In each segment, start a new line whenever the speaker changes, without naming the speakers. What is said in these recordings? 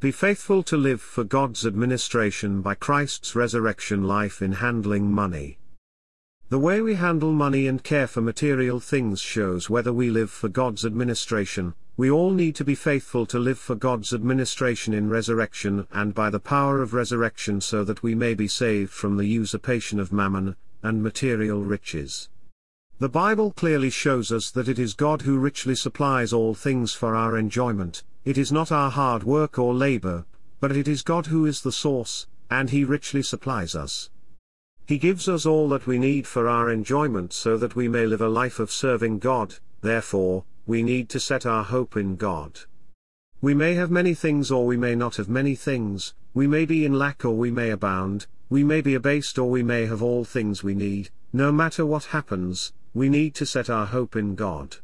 Be faithful to live for God's administration by Christ's resurrection life in handling money. The way we handle money and care for material things shows whether we live for God's administration. We all need to be faithful to live for God's administration in resurrection and by the power of resurrection so that we may be saved from the usurpation of mammon and material riches. The Bible clearly shows us that it is God who richly supplies all things for our enjoyment, it is not our hard work or labor, but it is God who is the source, and He richly supplies us. He gives us all that we need for our enjoyment so that we may live a life of serving God, therefore, we need to set our hope in God. We may have many things or we may not have many things, we may be in lack or we may abound, we may be abased or we may have all things we need, no matter what happens, we need to set our hope in God.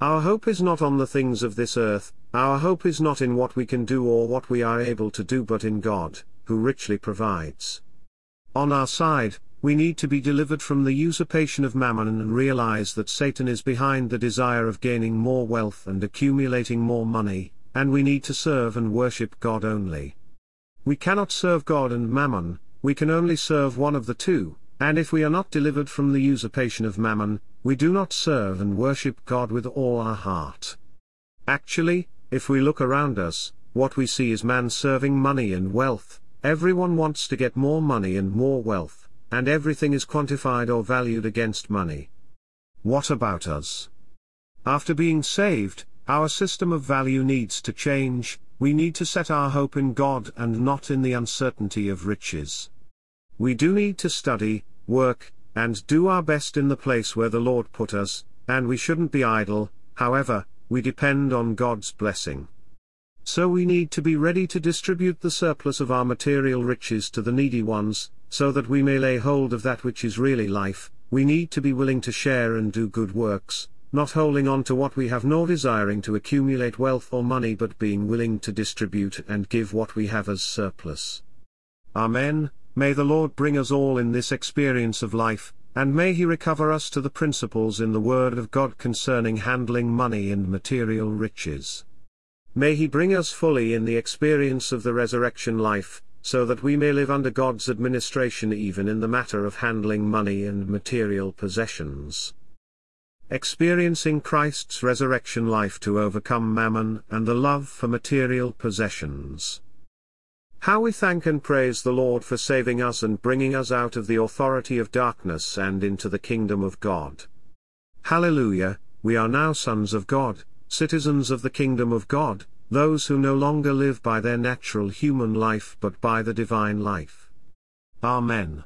Our hope is not on the things of this earth, our hope is not in what we can do or what we are able to do but in God, who richly provides. On our side, we need to be delivered from the usurpation of mammon and realize that Satan is behind the desire of gaining more wealth and accumulating more money, and we need to serve and worship God only. We cannot serve God and mammon, we can only serve one of the two, and if we are not delivered from the usurpation of mammon, we do not serve and worship God with all our heart. Actually, if we look around us, what we see is man serving money and wealth, Everyone wants to get more money and more wealth, and everything is quantified or valued against money. What about us? After being saved, our system of value needs to change, we need to set our hope in God and not in the uncertainty of riches. We do need to study, work, and do our best in the place where the Lord put us, and we shouldn't be idle, however, we depend on God's blessing. So we need to be ready to distribute the surplus of our material riches to the needy ones, so that we may lay hold of that which is really life, we need to be willing to share and do good works, not holding on to what we have nor desiring to accumulate wealth or money but being willing to distribute and give what we have as surplus. Amen. May the Lord bring us all in this experience of life, and may He recover us to the principles in the Word of God concerning handling money and material riches. May He bring us fully in the experience of the resurrection life, so that we may live under God's administration even in the matter of handling money and material possessions. Experiencing Christ's resurrection life to overcome mammon and the love for material possessions. How we thank and praise the Lord for saving us and bringing us out of the authority of darkness and into the kingdom of God. Hallelujah, we are now sons of God, citizens of the kingdom of God, those who no longer live by their natural human life but by the divine life. Amen.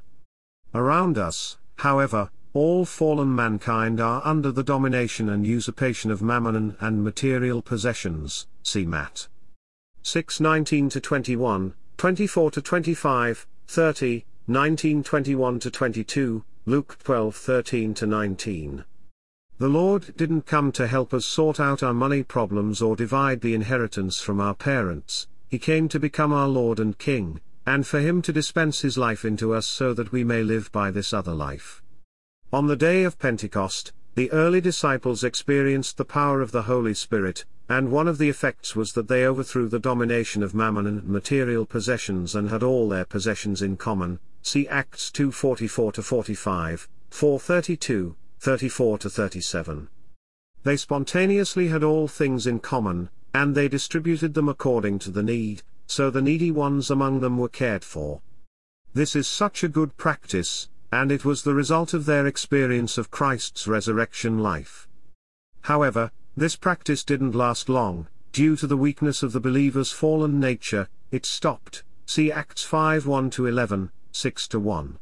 Around us, however, all fallen mankind are under the domination and usurpation of mammon and material possessions, see Matt. 6 19 to 21, 24 to 25, 30, 19 21 to 22, Luke 12 13 to 19. The Lord didn't come to help us sort out our money problems or divide the inheritance from our parents, He came to become our Lord and King, and for Him to dispense His life into us so that we may live by this other life. On the day of Pentecost, the early disciples experienced the power of the Holy Spirit, and one of the effects was that they overthrew the domination of mammon and material possessions and had all their possessions in common. See Acts 2:44 45, 432, 34 to 37. They spontaneously had all things in common, and they distributed them according to the need, so the needy ones among them were cared for. This is such a good practice, and it was the result of their experience of Christ's resurrection life. However, this practice didn't last long, due to the weakness of the believer's fallen nature, it stopped, see Acts 5 1 to 11, 6 to 1.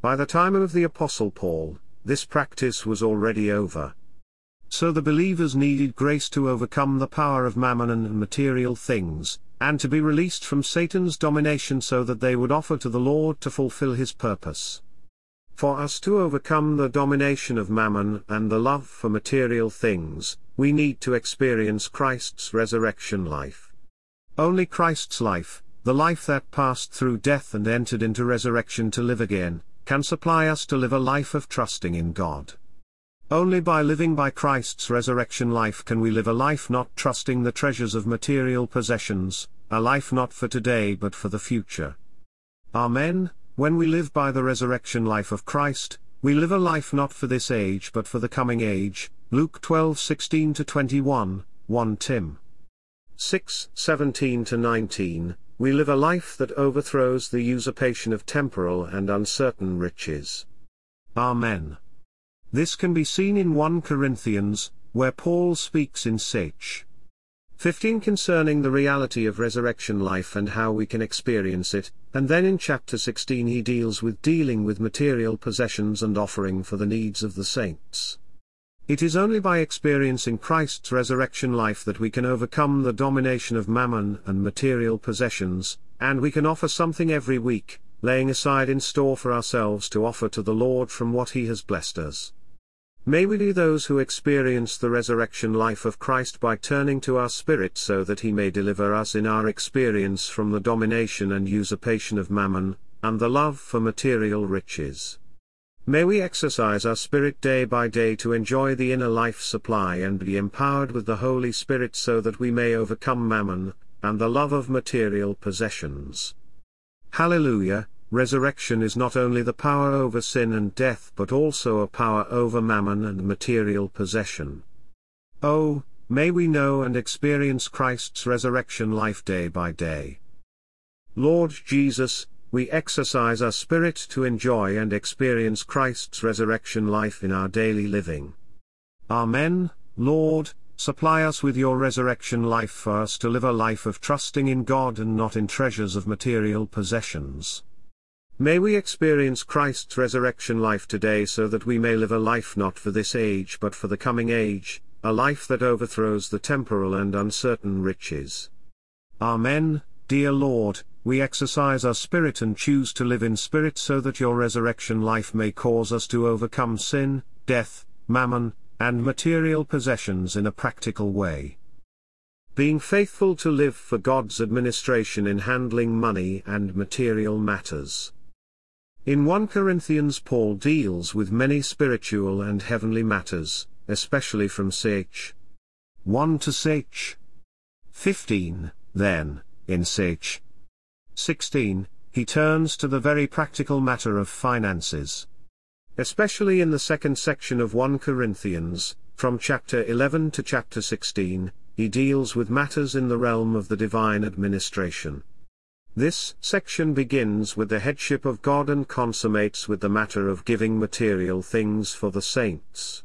By the time of the Apostle Paul, this practice was already over. So the believers needed grace to overcome the power of mammon and material things, and to be released from Satan's domination so that they would offer to the Lord to fulfill his purpose. For us to overcome the domination of mammon and the love for material things, we need to experience Christ's resurrection life. Only Christ's life, the life that passed through death and entered into resurrection to live again, can supply us to live a life of trusting in God. Only by living by Christ's resurrection life can we live a life not trusting the treasures of material possessions, a life not for today but for the future. Amen. When we live by the resurrection life of Christ, we live a life not for this age but for the coming age. Luke 12:16 to 21, 1 Tim 6:17 to 19. We live a life that overthrows the usurpation of temporal and uncertain riches. Amen. This can be seen in 1 Corinthians, where Paul speaks in Sach. 15 concerning the reality of resurrection life and how we can experience it, and then in chapter 16 he deals with dealing with material possessions and offering for the needs of the saints. It is only by experiencing Christ's resurrection life that we can overcome the domination of mammon and material possessions, and we can offer something every week, laying aside in store for ourselves to offer to the Lord from what He has blessed us. May we be those who experience the resurrection life of Christ by turning to our Spirit so that He may deliver us in our experience from the domination and usurpation of mammon, and the love for material riches. May we exercise our spirit day by day to enjoy the inner life supply and be empowered with the Holy Spirit so that we may overcome mammon, and the love of material possessions. Hallelujah! resurrection is not only the power over sin and death but also a power over mammon and material possession. Oh, may we know and experience Christ's resurrection life day by day. Lord Jesus, we exercise our spirit to enjoy and experience Christ's resurrection life in our daily living. Amen, Lord, supply us with your resurrection life for us to live a life of trusting in God and not in treasures of material possessions. May we experience Christ's resurrection life today so that we may live a life not for this age but for the coming age, a life that overthrows the temporal and uncertain riches. Amen, dear Lord, we exercise our spirit and choose to live in spirit so that your resurrection life may cause us to overcome sin, death, mammon, and material possessions in a practical way. Being faithful to live for God's administration in handling money and material matters. In 1 Corinthians Paul deals with many spiritual and heavenly matters, especially from Sach. 1 to Sach. 15, then, in Sach. 16, he turns to the very practical matter of finances. Especially in the second section of 1 Corinthians, from chapter 11 to chapter 16, he deals with matters in the realm of the divine administration. This section begins with the headship of God and consummates with the matter of giving material things for the saints.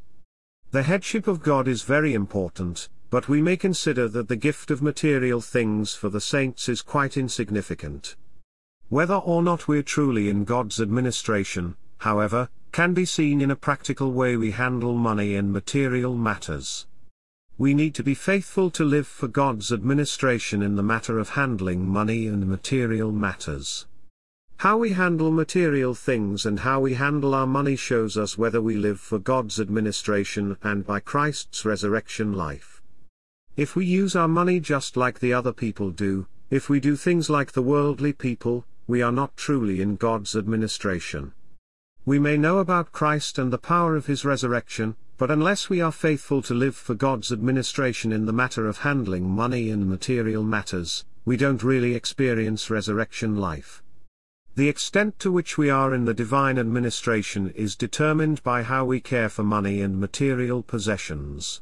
The headship of God is very important, but we may consider that the gift of material things for the saints is quite insignificant. Whether or not we're truly in God's administration, however, can be seen in a practical way we handle money and material matters. We need to be faithful to live for God's administration in the matter of handling money and material matters. How we handle material things and how we handle our money shows us whether we live for God's administration and by Christ's resurrection life. If we use our money just like the other people do, if we do things like the worldly people, we are not truly in God's administration. We may know about Christ and the power of his resurrection, but unless we are faithful to live for God's administration in the matter of handling money and material matters, we don't really experience resurrection life. The extent to which we are in the divine administration is determined by how we care for money and material possessions.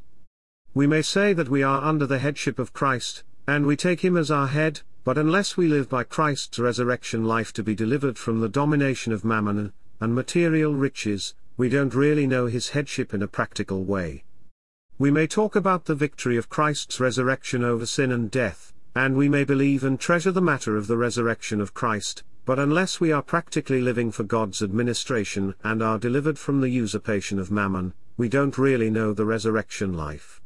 We may say that we are under the headship of Christ, and we take him as our head, but unless we live by Christ's resurrection life to be delivered from the domination of mammon and material riches, we don't really know his headship in a practical way. We may talk about the victory of Christ's resurrection over sin and death, and we may believe and treasure the matter of the resurrection of Christ, but unless we are practically living for God's administration and are delivered from the usurpation of mammon, we don't really know the resurrection life.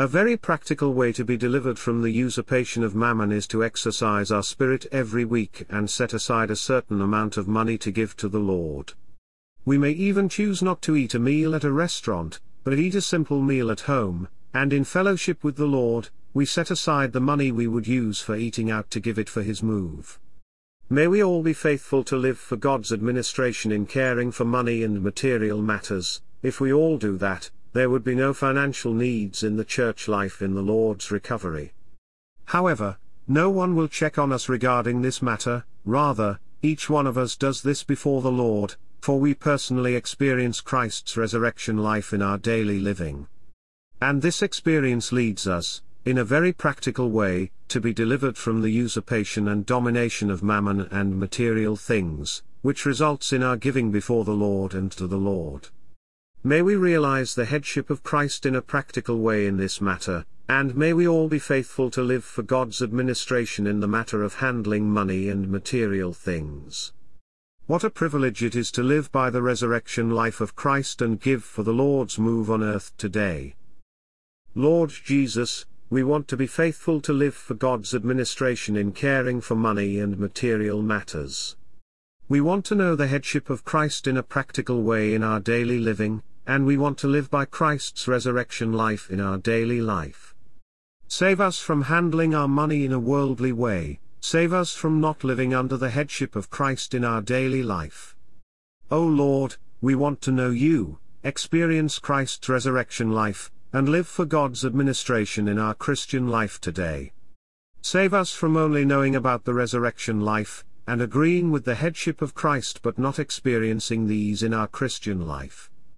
A very practical way to be delivered from the usurpation of mammon is to exercise our spirit every week and set aside a certain amount of money to give to the Lord. We may even choose not to eat a meal at a restaurant, but eat a simple meal at home, and in fellowship with the Lord, we set aside the money we would use for eating out to give it for His move. May we all be faithful to live for God's administration in caring for money and material matters, if we all do that, there would be no financial needs in the church life in the Lord's recovery. However, No one will check on us regarding this matter, rather, each one of us does this before the Lord, for we personally experience Christ's resurrection life in our daily living. And this experience leads us, in a very practical way, to be delivered from the usurpation and domination of mammon and material things, which results in our giving before the Lord and to the Lord. May we realize the headship of Christ in a practical way in this matter, and may we all be faithful to live for God's administration in the matter of handling money and material things. What a privilege it is to live by the resurrection life of Christ and give for the Lord's move on earth today. Lord Jesus, we want to be faithful to live for God's administration in caring for money and material matters. We want to know the headship of Christ in a practical way in our daily living, and we want to live by Christ's resurrection life in our daily life. Save us from handling our money in a worldly way, Save us from not living under the headship of Christ in our daily life. O Lord, we want to know you, experience Christ's resurrection life, and live for God's administration in our Christian life today. Save us from only knowing about the resurrection life, and agreeing with the headship of Christ but not experiencing these in our Christian life.